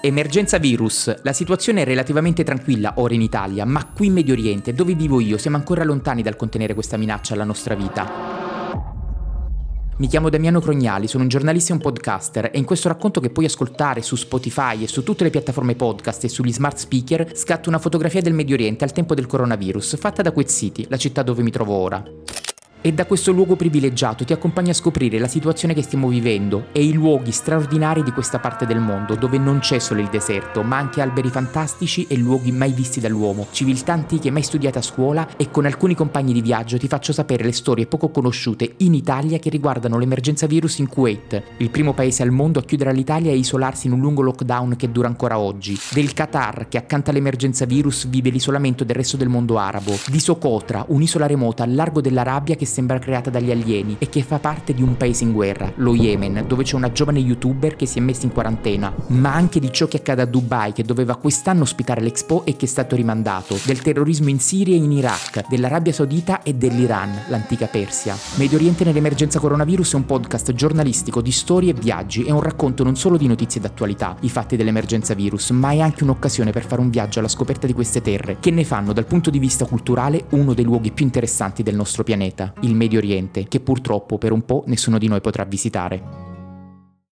Emergenza virus. La situazione è relativamente tranquilla ora in Italia, ma qui in Medio Oriente, dove vivo io, siamo ancora lontani dal contenere questa minaccia alla nostra vita. Mi chiamo Damiano Crognali, sono un giornalista e un podcaster e in questo racconto che puoi ascoltare su Spotify e su tutte le piattaforme podcast e sugli smart speaker scatto una fotografia del Medio Oriente al tempo del coronavirus fatta da Quet City, la città dove mi trovo ora. E da questo luogo privilegiato ti accompagna a scoprire la situazione che stiamo vivendo e i luoghi straordinari di questa parte del mondo, dove non c'è solo il deserto, ma anche alberi fantastici e luoghi mai visti dall'uomo, civiltà antiche mai studiate a scuola e con alcuni compagni di viaggio ti faccio sapere le storie poco conosciute in Italia che riguardano l'emergenza virus in Kuwait, il primo paese al mondo a chiudere l'Italia e isolarsi in un lungo lockdown che dura ancora oggi, del Qatar che accanto all'emergenza virus vive l'isolamento del resto del mondo arabo, di Socotra, un'isola remota al largo dell'Arabia che sembra creata dagli alieni e che fa parte di un paese in guerra, lo Yemen, dove c'è una giovane youtuber che si è messa in quarantena, ma anche di ciò che accade a Dubai, che doveva quest'anno ospitare l'Expo e che è stato rimandato, del terrorismo in Siria e in Iraq, dell'Arabia Saudita e dell'Iran, l'antica Persia. Medio Oriente nell'emergenza coronavirus è un podcast giornalistico di storie e viaggi, è un racconto non solo di notizie d'attualità, i fatti dell'emergenza virus, ma è anche un'occasione per fare un viaggio alla scoperta di queste terre, che ne fanno dal punto di vista culturale uno dei luoghi più interessanti del nostro pianeta il Medio Oriente, che purtroppo per un po' nessuno di noi potrà visitare.